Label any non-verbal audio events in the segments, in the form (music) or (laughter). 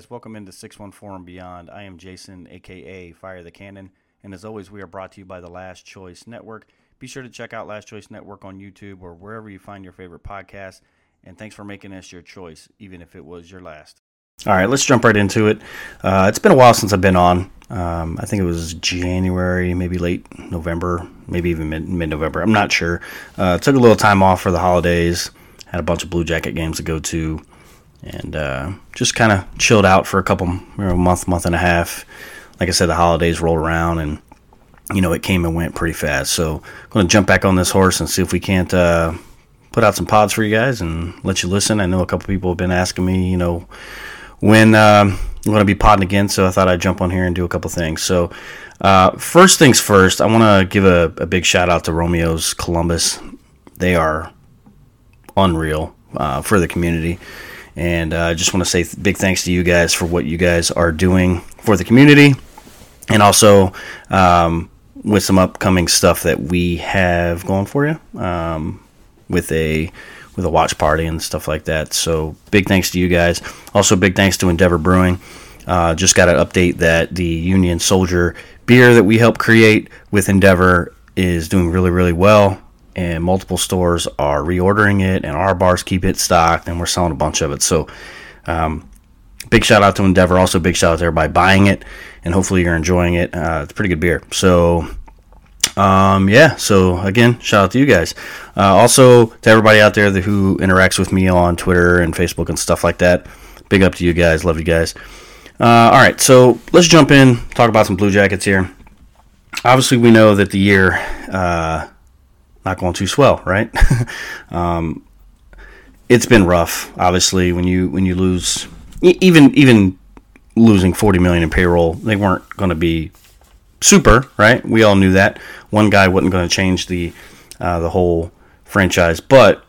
Guys, welcome into 614 and Beyond. I am Jason, aka Fire the Cannon, and as always, we are brought to you by the Last Choice Network. Be sure to check out Last Choice Network on YouTube or wherever you find your favorite podcast. And thanks for making us your choice, even if it was your last. All right, let's jump right into it. Uh, it's been a while since I've been on. Um, I think it was January, maybe late November, maybe even mid November. I'm not sure. Uh, took a little time off for the holidays. Had a bunch of Blue Jacket games to go to and uh, just kind of chilled out for a couple, you know, month, month and a half. Like I said, the holidays rolled around, and you know it came and went pretty fast. So I'm going to jump back on this horse and see if we can't uh, put out some pods for you guys and let you listen. I know a couple people have been asking me, you know, when I'm going to be podding again, so I thought I'd jump on here and do a couple things. So uh, first things first, I want to give a, a, big shout out to Romeo's Columbus. They are unreal uh, for the community. And I uh, just want to say big thanks to you guys for what you guys are doing for the community, and also um, with some upcoming stuff that we have going for you um, with a with a watch party and stuff like that. So big thanks to you guys. Also big thanks to Endeavor Brewing. Uh, just got an update that the Union Soldier beer that we helped create with Endeavor is doing really really well and multiple stores are reordering it, and our bars keep it stocked, and we're selling a bunch of it. So, um, big shout out to Endeavor. Also, big shout out to everybody buying it, and hopefully you're enjoying it. Uh, it's a pretty good beer. So, um, yeah. So again, shout out to you guys. Uh, also to everybody out there that, who interacts with me on Twitter and Facebook and stuff like that. Big up to you guys. Love you guys. Uh, all right, so let's jump in. Talk about some Blue Jackets here. Obviously, we know that the year uh, not going too swell, right? (laughs) um, it's been rough, obviously. When you when you lose, even even losing forty million in payroll, they weren't going to be super, right? We all knew that. One guy wasn't going to change the uh, the whole franchise, but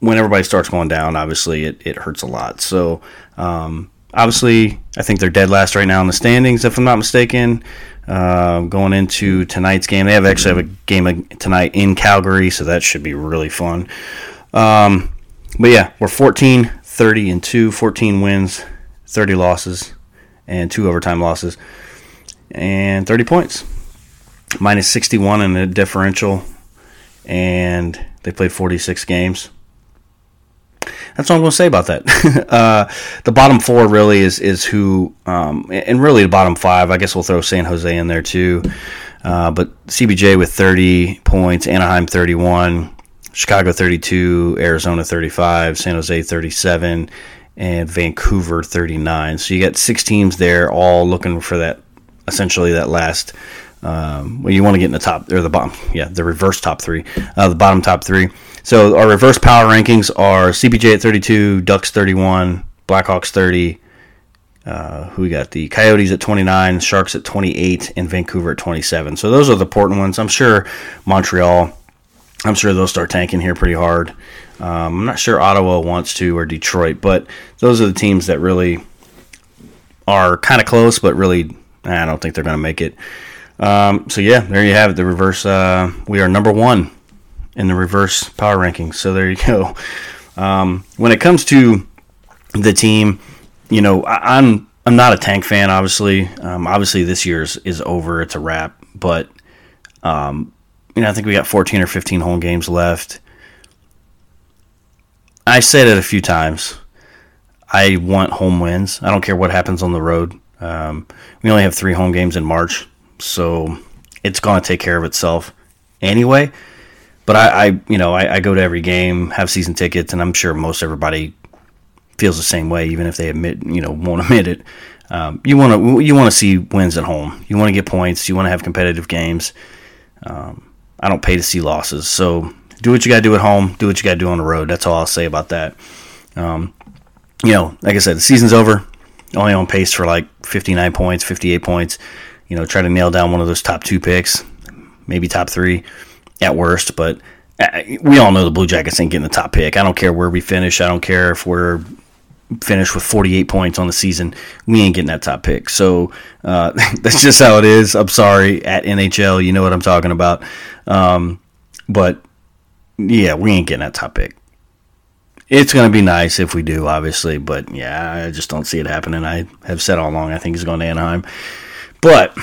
when everybody starts going down, obviously it, it hurts a lot. So um, obviously, I think they're dead last right now in the standings, if I'm not mistaken. Uh, going into tonight's game, they have actually have a game tonight in Calgary, so that should be really fun. Um, but yeah, we're 14, 30, and 2, 14 wins, 30 losses, and two overtime losses, and 30 points. Minus 61 in the differential, and they played 46 games. That's all I'm going to say about that. (laughs) uh, the bottom four really is is who, um, and really the bottom five. I guess we'll throw San Jose in there too. Uh, but CBJ with 30 points, Anaheim 31, Chicago 32, Arizona 35, San Jose 37, and Vancouver 39. So you got six teams there, all looking for that essentially that last. Um, well, you want to get in the top or the bottom, yeah, the reverse top three, uh, the bottom top three. So our reverse power rankings are CBJ at 32, Ducks 31, Blackhawks 30. Uh, who we got? The Coyotes at 29, Sharks at 28, and Vancouver at 27. So those are the important ones. I'm sure Montreal, I'm sure they'll start tanking here pretty hard. Um, I'm not sure Ottawa wants to or Detroit, but those are the teams that really are kind of close, but really, I don't think they're going to make it. Um, so yeah, there you have it. The reverse. Uh, we are number one in the reverse power rankings. So there you go. Um, when it comes to the team, you know, I, am I'm, I'm not a tank fan. Obviously, um, obviously this year's is over. It's a wrap. But um, you know, I think we got 14 or 15 home games left. I said it a few times. I want home wins. I don't care what happens on the road. Um, we only have three home games in March, so it's going to take care of itself anyway but I, I you know, I, I, go to every game, have season tickets, and I'm sure most everybody feels the same way, even if they admit, you know, won't (laughs) admit it. Um, you want to you want to see wins at home. You want to get points. You want to have competitive games. Um, I don't pay to see losses, so do what you got to do at home. Do what you got to do on the road. That's all I'll say about that. Um, you know, like I said, the season's over. Only on pace for like 59 points, 58 points. You know, try to nail down one of those top two picks, maybe top three at worst. But uh, we all know the Blue Jackets ain't getting the top pick. I don't care where we finish. I don't care if we're finished with 48 points on the season. We ain't getting that top pick. So uh, (laughs) that's just how it is. I'm sorry at NHL. You know what I'm talking about. Um, but yeah, we ain't getting that top pick. it's going to be nice if we do, obviously. But yeah, I just don't see it happening. I have said all along I think he's going to Anaheim. But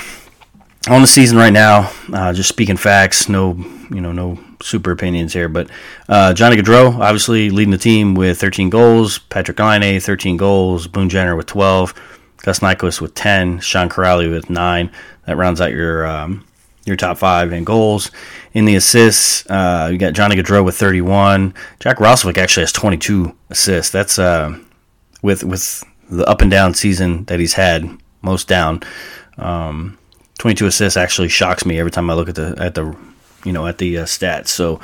on the season right now, uh, just speaking facts, no, you know, no super opinions here. But uh, Johnny Gaudreau, obviously leading the team with 13 goals. Patrik Laine, 13 goals. Boone Jenner with 12. Gus Nyquist with 10. Sean Kuraly with 9. That rounds out your um, your top five in goals. In the assists, uh, you got Johnny Gaudreau with 31. Jack Roslovic actually has 22 assists. That's uh, with with the up and down season that he's had, most down. Um, 22 assists actually shocks me every time I look at the at the you know at the uh, stats. So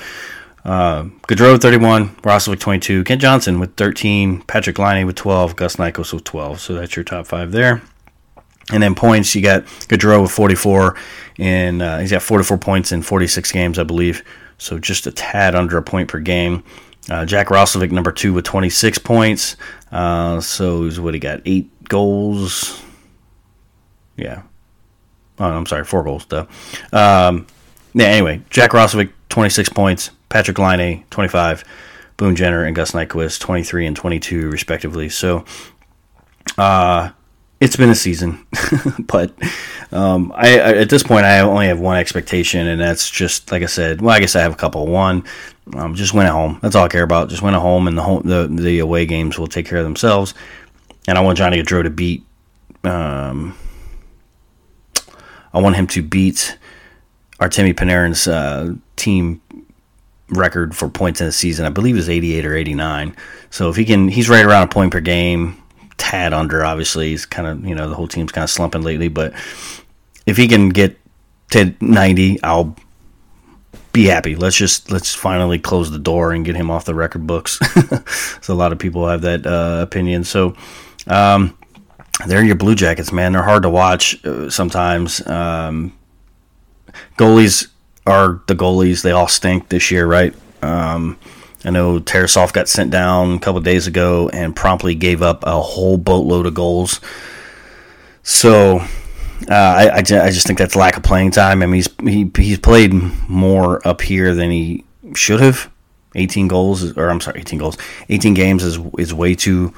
uh, Gaudreau 31, Roslovic 22, Kent Johnson with 13, Patrik Laine with 12, Gus Nyquist with 12. So that's your top five there. And then points, you got Gaudreau with 44, and uh, he's got 44 points in 46 games, I believe. So just a tad under a point per game. Uh, Jack Roslovic, number two, with 26 points. Uh, so he's what he got? Eight goals. Yeah. Oh, I'm sorry, four goals, though. Um, yeah, anyway, Jack Roslovic, 26 points. Patrik Laine, 25. Boone Jenner and Gus Nyquist, 23 and 22, respectively. So, uh, it's been a season, (laughs) but um, I, I, at this point I only have one expectation, and that's just like I said. Well, I guess I have a couple. One, um, just win at home. That's all I care about. Just win at home, and the home the the away games will take care of themselves. And I want Johnny Gaudreau to beat. Um, I want him to beat Artemi Panarin's uh, team record for points in the season. I believe is 88 or 89. So if he can, he's right around a point per game tad under. Obviously, he's kind of you know the whole team's kind of slumping lately, but if he can get to 90, I'll be happy. Let's just let's finally close the door and get him off the record books. (laughs) so a lot of people have that uh, opinion. So um, they're your Blue Jackets, man. They're hard to watch uh, sometimes. Um, goalies are the goalies. They all stink this year, right? Um, I know Tarasov got sent down a couple days ago and promptly gave up a whole boatload of goals. So uh, I, I, I, just think that's lack of playing time. I mean, he's he, he's played more up here than he should have. 18 goals, or I'm sorry, 18 goals, 18 games is is way too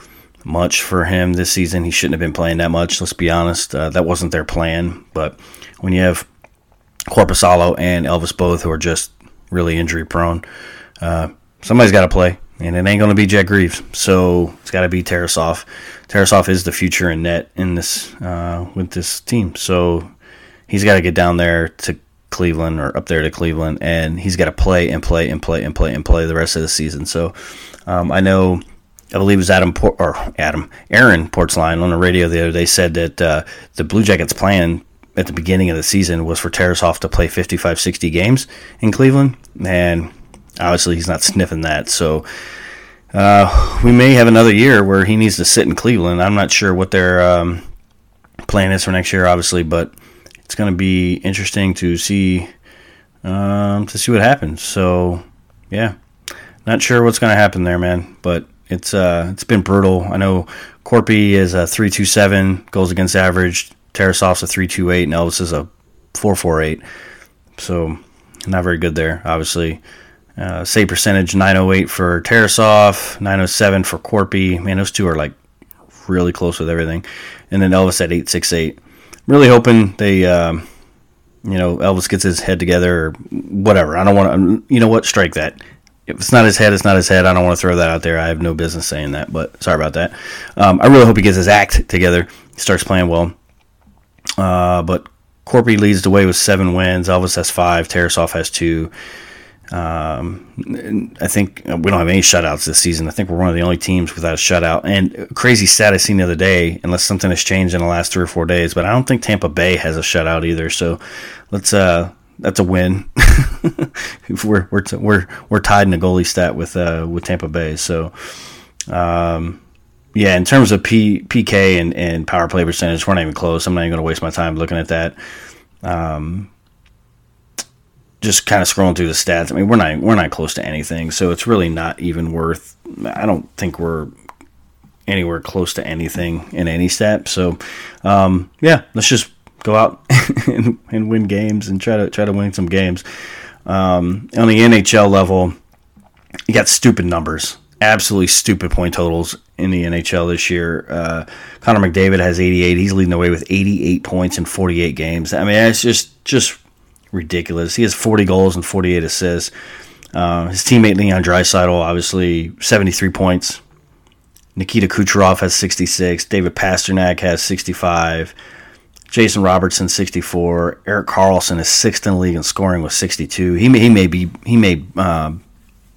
much for him this season. He shouldn't have been playing that much. Let's be honest. Uh, that wasn't their plan. But when you have Korpisalo and Elvis both, who are just really injury prone, uh, somebody's got to play, and it ain't going to be Jack Greaves. So it's got to be Tarasov. Tarasov is the future in net in this uh, with this team. So he's got to get down there to Cleveland or up there to Cleveland, and he's got to play and play and play and play and play the rest of the season. So um, I know. I believe it was Adam or Adam Aaron Portzline on the radio the other day said that uh, the Blue Jackets plan at the beginning of the season was for Tarasov to play 55, 60 games in Cleveland, and obviously he's not sniffing that. So uh, we may have another year where he needs to sit in Cleveland. I'm not sure what their um, plan is for next year, obviously, but it's going to be interesting to see um, to see what happens. So yeah, not sure what's going to happen there, man. But it's uh, it's been brutal. I know Corpy is a three two seven goals against average. Tarasov's a three two eight, and Elvis is a four four eight. So not very good there, obviously. Uh, save percentage 908 for Tarasov, 907 for Corpy. Man, those two are like really close with everything. And then Elvis at 868. Really hoping they, um, you know, Elvis gets his head together or whatever. I don't want to, you know what, strike that. If it's not his head, it's not his head. I don't want to throw that out there. I have no business saying that, but sorry about that. Um, I really hope he gets his act together, He starts playing well. Uh, but Corpy leads the way with seven wins. Elvis has five. Tarasov has two. Um, I think we don't have any shutouts this season. I think we're one of the only teams without a shutout. And crazy stat I seen the other day, unless something has changed in the last three or four days, but I don't think Tampa Bay has a shutout either. So let's uh, that's a win. (laughs) we're we're t- we're we're tied in the goalie stat with uh, with Tampa Bay. So um, yeah, in terms of P, PK and, and power play percentage, we're not even close. I'm not even going to waste my time looking at that. Um, just kind of scrolling through the stats. I mean, we're not we're not close to anything, so it's really not even worth. I don't think we're anywhere close to anything in any stat. So, um, yeah, let's just go out (laughs) and, and, win games and try to try to win some games. Um, on the NHL level, you got stupid numbers. absolutely stupid point totals in the NHL this year. Uh, Connor McDavid has 88. He's leading the way with 88 points in 48 games. I mean, it's just just ridiculous. He has 40 goals and 48 assists. Uh, his teammate Leon Draisaitl, obviously 73 points. Nikita Kucherov has 66. David Pastrnak has 65. Jason Robertson 64. Erik Karlsson is sixth in the league in scoring with 62. He may, he may be he may um,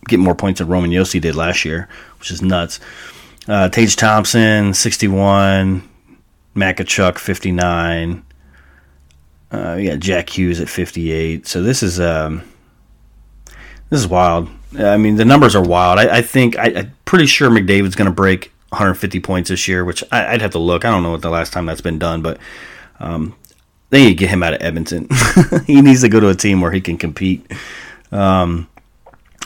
get more points than Roman Josi did last year, which is nuts. Uh, Tage Thompson 61. Matt Tkachuk 59. Uh, yeah, Jack Hughes at 58. So this is um, this is wild. I mean, the numbers are wild. I, I think I, am pretty sure McDavid's going to break 150 points this year, which I, would have to look. I don't know what the last time that's been done, but um, they need to get him out of Edmonton. (laughs) he needs to go to a team where he can compete. Um,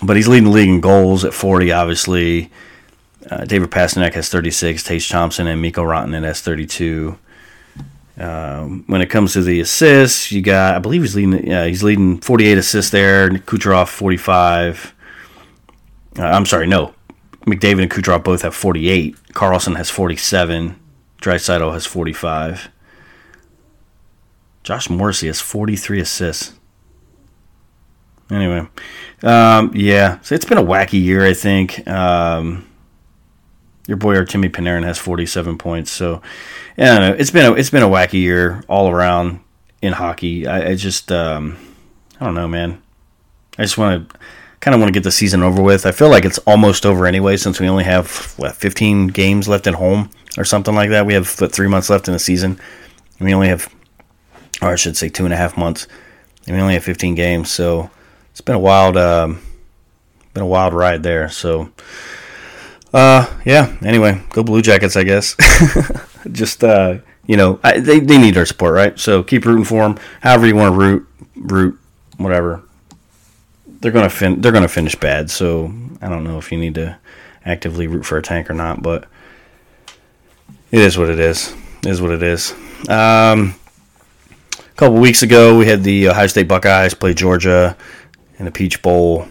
but he's leading the league in goals at 40, obviously. Uh, David Pastrnak has 36. Tage Thompson and Mikko Rantanen has 32. Um, when it comes to the assists, you got I believe he's leading. Yeah, he's leading 48 assists there. Kucherov 45. Uh, I'm sorry, no. McDavid and Kucherov both have 48. Karlsson has 47. Draisaitl has 45. Josh Morrissey has 43 assists. Anyway, um, yeah, so it's been a wacky year. I think um, your boy Artemi Panarin has 47 points. So, yeah, I don't know, it's been a, it's been a wacky year all around in hockey. I, I just um, I don't know, man. I just want to kind of want to get the season over with. I feel like it's almost over anyway, since we only have what 15 games left at home or something like that. We have what, three months left in the season. And we only have or I should say two and a half months. And we only have 15 games, so it's been a wild, um, been a wild ride there. So, uh, yeah. Anyway, go Blue Jackets, I guess. (laughs) Just uh, you know, I, they they need our support, right? So keep rooting for them. However you want to root, root, whatever. They're gonna fin- They're gonna finish bad. So I don't know if you need to actively root for a tank or not, but it is what it is. It is what it is. Um, a couple weeks ago, we had the Ohio State Buckeyes play Georgia in the Peach Bowl.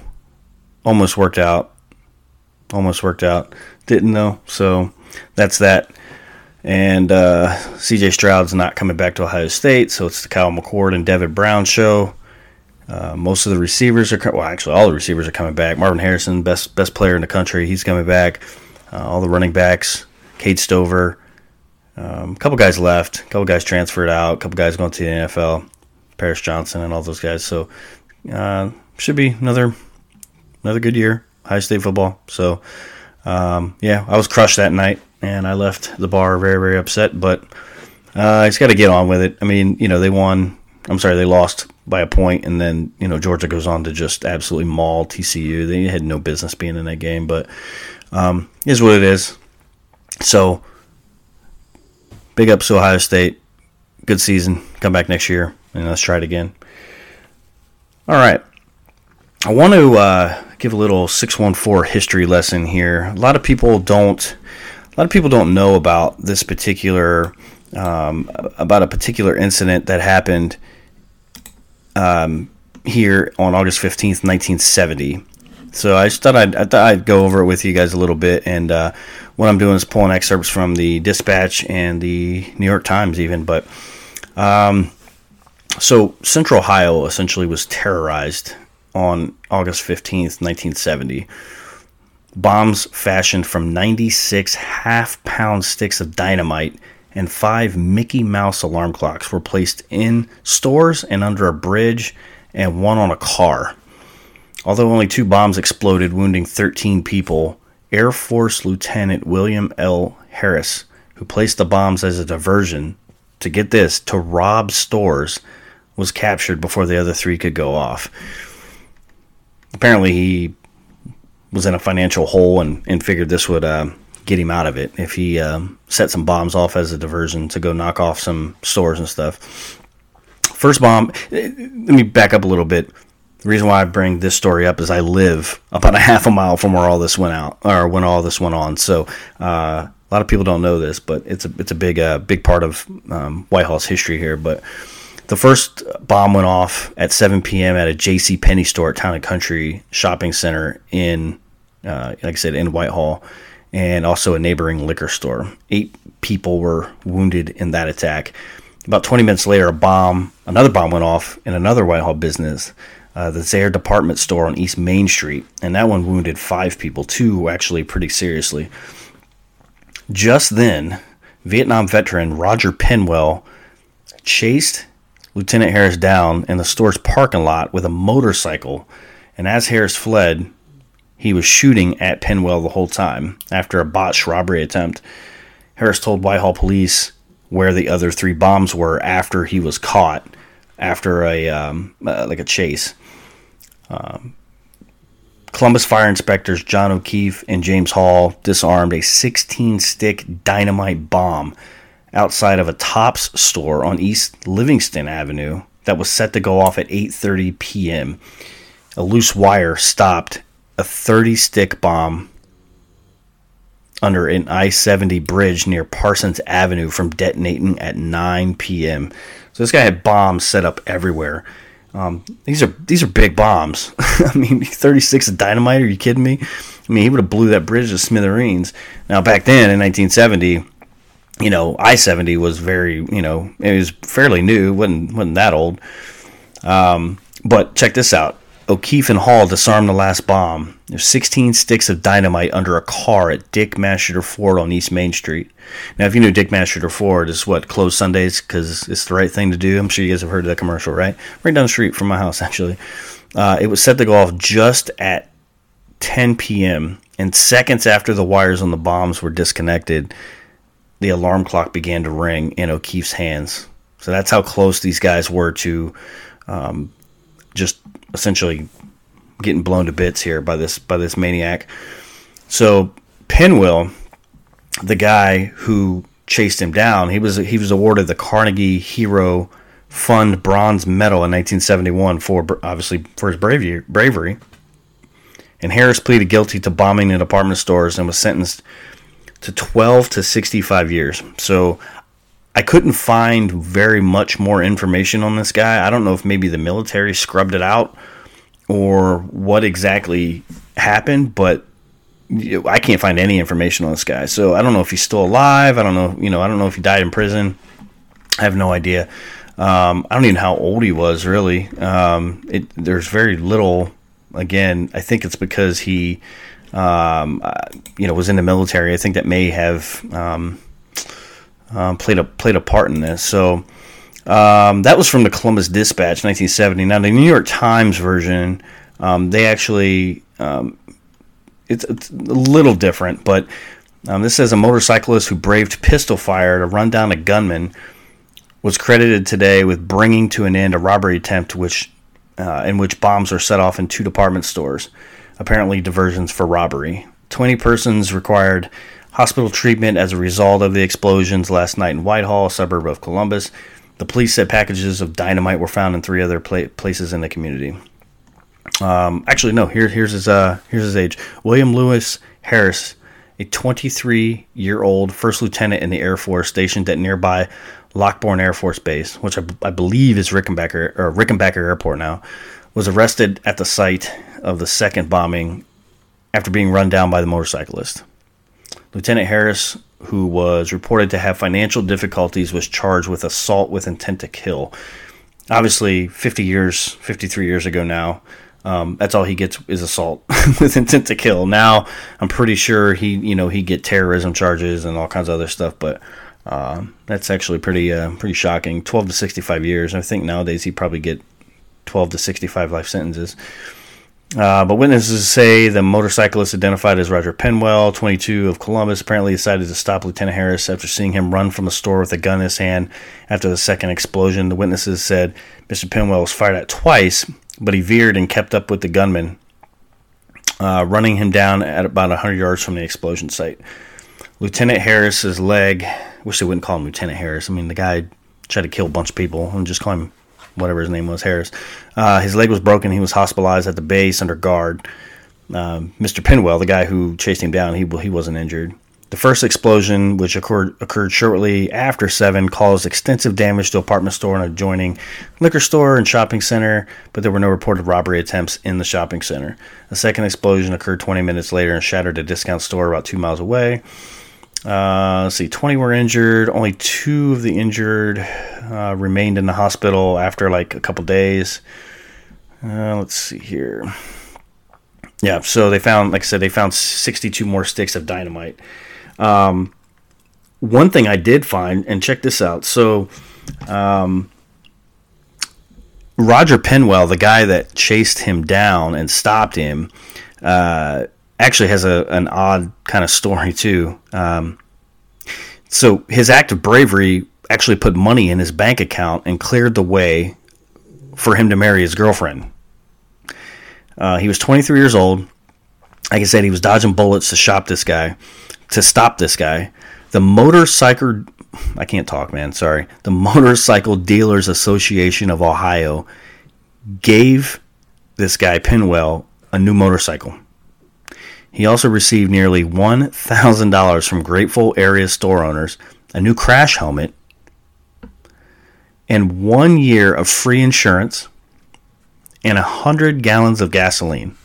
Almost worked out. Almost worked out. Didn't though. So that's that. And uh, CJ Stroud's not coming back to Ohio State, so it's the Kyle McCord and Devin Brown show. Uh, most of the receivers are well, actually all the receivers are coming back. Marvin Harrison, best best player in the country, he's coming back. Uh, all the running backs, Cade Stover, um, a couple guys left, a couple guys transferred out, a couple guys going to the NFL, Paris Johnson and all those guys. So uh, should be another another good year, high state football. So um, yeah, I was crushed that night, and I left the bar very very upset. But uh, I just got to get on with it. I mean, you know, they won. I'm sorry, they lost by a point, and then you know Georgia goes on to just absolutely maul TCU. They had no business being in that game, but um, is what it is. So big ups to Ohio State. Good season. Come back next year and let's try it again. All right. I want to uh, give a little 614 history lesson here. A lot of people don't. A lot of people don't know about this particular um, about a particular incident that happened um, here on August 15th, 1970. So I just thought I'd, I thought I'd go over it with you guys a little bit. And uh, what I'm doing is pulling excerpts from the Dispatch and the New York Times, even. But um, so Central Ohio essentially was terrorized on August 15th, 1970. Bombs fashioned from 96 half pound sticks of dynamite and five Mickey Mouse alarm clocks were placed in stores and under a bridge and one on a car. Although only two bombs exploded, wounding 13 people, Air Force Lieutenant William L. Harris, who placed the bombs as a diversion to get this, to rob stores, was captured before the other three could go off. Apparently, he was in a financial hole and, and figured this would uh, get him out of it if he um, set some bombs off as a diversion to go knock off some stores and stuff. First bomb, let me back up a little bit. The reason why I bring this story up is I live about a half a mile from where all this went out, or when all this went on. So uh, a lot of people don't know this, but it's a it's a big uh, big part of um, Whitehall's history here. But the first bomb went off at 7 p.m. at a J.C. Penney store at Town and Country Shopping Center in uh, like I said, in Whitehall, and also a neighboring liquor store. Eight people were wounded in that attack. About 20 minutes later, a bomb, another bomb went off in another Whitehall business, uh, the Zayre department store on East Main Street, and that one wounded five people, two actually pretty seriously. Just then, Vietnam veteran Roger Penwell chased Lieutenant Harris down in the store's parking lot with a motorcycle, and as Harris fled, he was shooting at Penwell the whole time after a botched robbery attempt. Harris told Whitehall police where the other three bombs were after he was caught after a um, uh, like a chase. Um, Columbus fire inspectors John O'Keefe and James Hall disarmed a 16 stick dynamite bomb outside of a Tops store on East Livingston Avenue that was set to go off at 8:30 p.m. A loose wire stopped a 30 stick bomb under an I-70 bridge near Parsons Avenue from detonating at 9 p.m. So this guy had bombs set up everywhere. Um, these are these are big bombs. (laughs) I mean, 36 of dynamite. Are you kidding me? I mean, he would have blew that bridge to smithereens. Now back then in 1970, you know, I 70 was very, you know, it was fairly new, wasn't wasn't that old. Um, but check this out. O'Keefe and Hall disarmed the last bomb. There's 16 sticks of dynamite under a car at Dick Masheter Ford on East Main Street. Now, if you knew Dick Masheter Ford is what closed Sundays because it's the right thing to do. I'm sure you guys have heard of that commercial, right? Right down the street from my house, (laughs) actually. Uh, it was set to go off just at 10 p.m. And seconds after the wires on the bombs were disconnected, the alarm clock began to ring in O'Keefe's hands. So that's how close these guys were to um, just essentially getting blown to bits here by this by this maniac. So Penwell, the guy who chased him down, he was he was awarded the Carnegie Hero Fund Bronze Medal in 1971 for obviously for his bravery. bravery. And Harris pleaded guilty to bombing in department stores and was sentenced to 12 to 65 years. So I couldn't find very much more information on this guy. I don't know if maybe the military scrubbed it out or what exactly happened, but I can't find any information on this guy. So I don't know if he's still alive. I don't know, you know, I don't know if he died in prison. I have no idea. Um, I don't even know how old he was really. Um, it, there's very little. Again, I think it's because he um, uh, you know, was in the military. I think that may have um, um, played a played a part in this. So um, that was from the Columbus Dispatch, 1970. Now the New York Times version, um, they actually um, it's, it's, a little different, but this says a motorcyclist who braved pistol fire to run down a gunman was credited today with bringing to an end a robbery attempt, which uh, in which bombs were set off in two department stores apparently diversions for robbery. 20 persons required hospital treatment as a result of the explosions last night in Whitehall, a suburb of Columbus. The police said packages of dynamite were found in three other pla- places in the community. Um, actually, no. Here, here's his uh, here's his age. William Lewis Harris, a 23 year old first lieutenant in the Air Force stationed at nearby Lockbourne Air Force Base, which I, believe is Rickenbacker or Rickenbacker Airport now, was arrested at the site of the second bombing after being run down by the motorcyclist. Lieutenant Harris, who was reported to have financial difficulties, was charged with assault with intent to kill. Obviously, 50 years, 53 years ago now, um, that's all he gets is assault (laughs) with intent to kill. Now, I'm pretty sure he, you know, he get terrorism charges and all kinds of other stuff, but uh, that's actually pretty, uh, pretty shocking. 12 to 65 years. I think nowadays he probably get 12 to 65 life sentences. Uh, but witnesses say the motorcyclist identified as Roger Penwell, 22 of Columbus, apparently decided to stop Lieutenant Harris after seeing him run from a store with a gun in his hand after the second explosion. The witnesses said Mr. Penwell was fired at twice, but he veered and kept up with the gunman, uh, running him down at about 100 yards from the explosion site. Lieutenant Harris's leg, wish they wouldn't call him Lieutenant Harris. I mean, the guy tried to kill a bunch of people and just call him whatever his name was, Harris. Uh, his leg was broken. He was hospitalized at the base under guard. Uh, Mr. Pinwell, the guy who chased him down, he he wasn't injured. The first explosion, which occurred, occurred shortly after 7, caused extensive damage to apartment store and adjoining liquor store and shopping center, but there were no reported robbery attempts in the shopping center. A second explosion occurred 20 minutes later and shattered a discount store about two miles away. Uh, let's see, 20 were injured. Only two of the injured uh, remained in the hospital after like a couple days. Uh, let's see here. Yeah, so they found, like I said, they found 62 more sticks of dynamite. Um, one thing I did find, and check this out. So, um, Roger Penwell, the guy that chased him down and stopped him, uh, actually has a an odd kind of story too. Um, so his act of bravery actually put money in his bank account and cleared the way for him to marry his girlfriend. Uh, he was 23 years old. Like I said, he was dodging bullets to shop this guy to stop this guy. The motorcycle I can't talk, man. Sorry. The (laughs) Motorcycle Dealers Association of Ohio gave this guy Pinwell a new motorcycle. He also received nearly $1,000 from grateful area store owners, a new crash helmet, and one year of free insurance and 100 gallons of gasoline.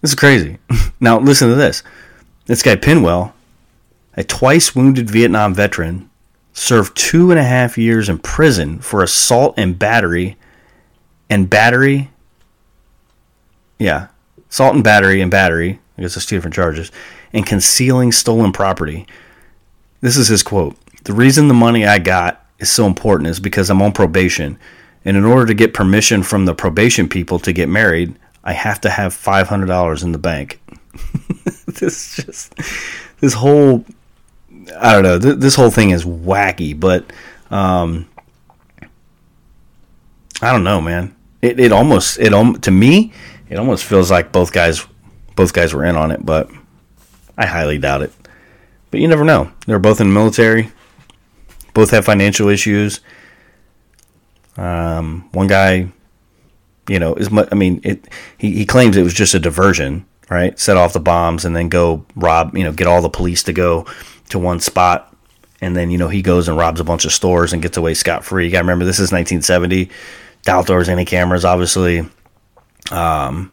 This is crazy. (laughs) now, listen to this. This guy Pinwell, a twice wounded Vietnam veteran, served two and a half years in prison for assault and battery, and battery. Yeah, assault and battery and battery. I guess it's two different charges, and concealing stolen property. This is his quote. The reason the money I got is so important is because I'm on probation. And in order to get permission from the probation people to get married, I have to have $500 in the bank. (laughs) this just this whole I don't know. Th- this whole thing is wacky, but um, I don't know, man. It it almost it to me it almost feels like both guys both guys were in on it, but I highly doubt it. But you never know. They're both in the military. Both have financial issues. Um, one guy, you know, is I mean, it. He, he claims it was just a diversion right? Set off the bombs and then go rob, you know, get all the police to go to one spot. And then, you know, he goes and robs a bunch of stores and gets away scot free. You got remember, this is 1970. Outdoors, any cameras, obviously. Um,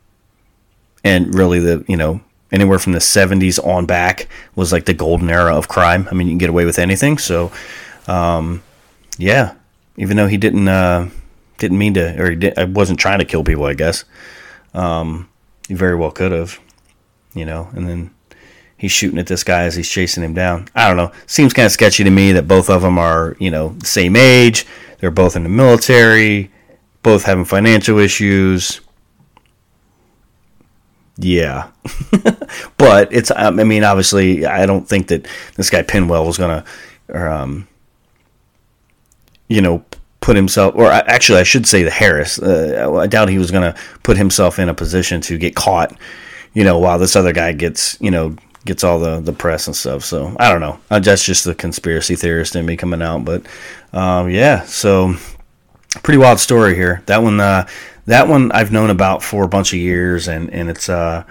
and really, the, you know, anywhere from the 70s on back was like the golden era of crime. I mean, you can get away with anything. So, um, yeah, even though he didn't, uh, didn't mean to, or he I wasn't trying to kill people, I guess. Um, he very well could have you know, and then he's shooting at this guy as he's chasing him down. I don't know. Seems kind of sketchy to me that both of them are, you know, the same age. They're both in the military, both having financial issues. Yeah. (laughs) but it's, I mean, obviously, I don't think that this guy Pinwell was going to, um, you know, put himself, or actually, I should say the Harris. Uh, I doubt he was going to put himself in a position to get caught you know, while this other guy gets, you know, gets all the, the press and stuff. So I don't know. Uh, that's just the conspiracy theorist in me coming out. But um, yeah, so pretty wild story here. That one, uh, that one I've known about for a bunch of years, and and it's uh,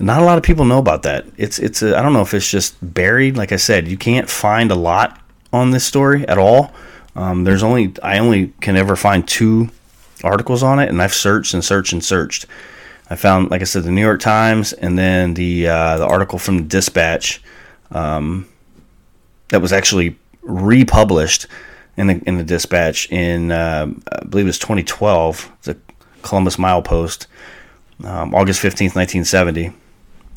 not a lot of people know about that. It's it's I don't know if it's just buried. Like I said, you can't find a lot on this story at all. Um, there's only I only can ever find two articles on it, and I've searched and searched and searched. I found, like I said, the New York Times and then the uh, the article from the Dispatch um, that was actually republished in the in the Dispatch in uh, I believe it was 2012. The Columbus Milepost, um, August 15th, 1970.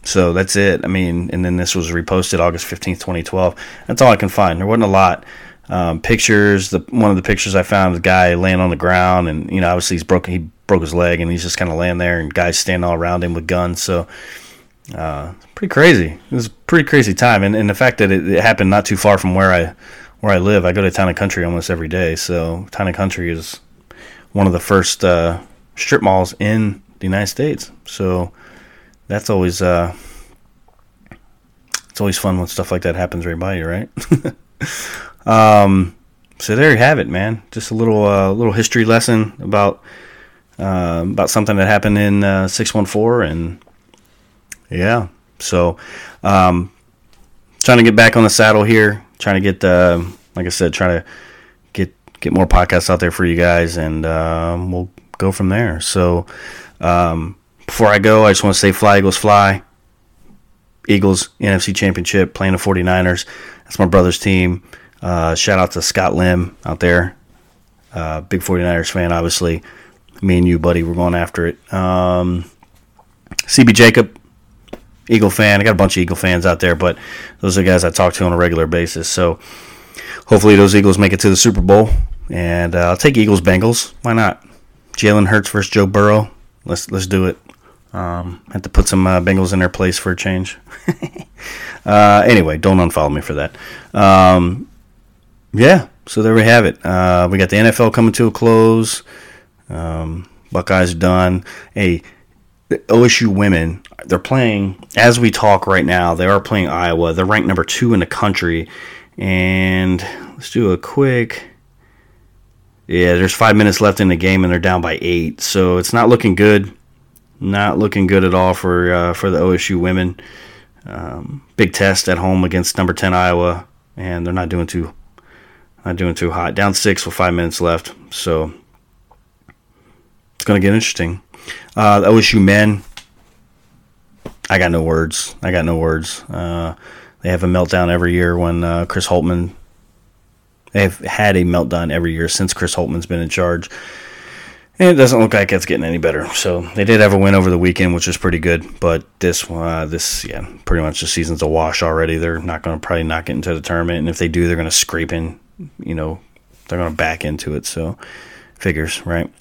So that's it. I mean, and then this was reposted August 15th, 2012. That's all I can find. There wasn't a lot. Um, pictures. The one of the pictures I found, the guy laying on the ground, and you know, obviously he's broken. He broke his leg and he's just kind of laying there and guys standing all around him with guns. So, uh, pretty crazy. It was a pretty crazy time. And, and the fact that it, it, happened not too far from where I, where I live, I go to Town and Country almost every day. So Town and Country is one of the first, uh, strip malls in the United States. So that's always, uh, it's always fun when stuff like that happens right by you, right? (laughs) um, so there you have it, man. Just a little, uh, little history lesson about uh, about something that happened in uh, 614 and yeah so um, trying to get back on the saddle here. Trying to get, like I said, trying to get get more podcasts out there for you guys, and um, we'll go from there. So um, before I go, I just want to say, fly Eagles, fly. Eagles NFC Championship playing the 49ers. That's my brother's team. Uh, shout out to Scott Lim out there. Uh, big 49ers fan, obviously. Me and you, buddy, we're going after it. Um, CB Jacob, Eagle fan. I got a bunch of Eagle fans out there, but those are the guys I talk to on a regular basis. So hopefully those Eagles make it to the Super Bowl. And uh, I'll take Eagles Bengals. Why not? Jalen Hurts versus Joe Burrow. Let's let's do it. Um, had to put some uh, Bengals in their place for a change. (laughs) uh, anyway, don't unfollow me for that. Um, yeah, so there we have it. Uh, we got the NFL coming to a close. Um, Buckeyes done. Hey, OSU women, they're playing as we talk right now. They are playing Iowa. They're ranked number two in the country. And let's do a quick. Yeah, there's five minutes left in the game, and they're down by eight. So it's not looking good. Not looking good at all for uh, for the OSU women. Um, big test at home against number ten Iowa, and they're not doing too not doing too hot. Down six with five minutes left, so it's going to get interesting. Uh, the OSU men, I got no words. I got no words. Uh, they have a meltdown every year when uh, Chris Holtmann. They've had a meltdown every year since Chris Holtmann's been in charge. And it doesn't look like it's getting any better. So they did have a win over the weekend, which was pretty good. But this, uh, this, yeah, pretty much the season's a wash already. They're not going to probably not get into the tournament, and if they do, they're going to scrape in. You know, they're going to back into it. So figures, right?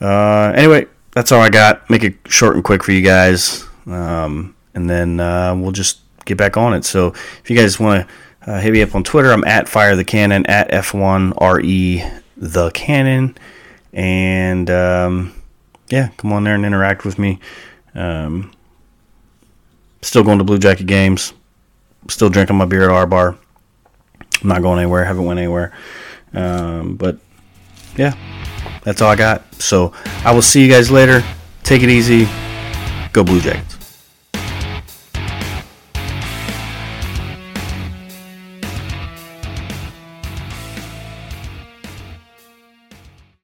Uh, anyway, that's all I got. Make it short and quick for you guys, um, and then uh, we'll just get back on it. So if you guys want to uh, hit me up on Twitter, I'm at Fire the Cannon at F1RE the Cannon and um, yeah, come on there and interact with me. Um, still going to Blue Jacket games. Still drinking my beer at our bar. I'm not going anywhere. Haven't went anywhere. Um, but yeah, that's all I got. So I will see you guys later. Take it easy. Go Blue Jacket.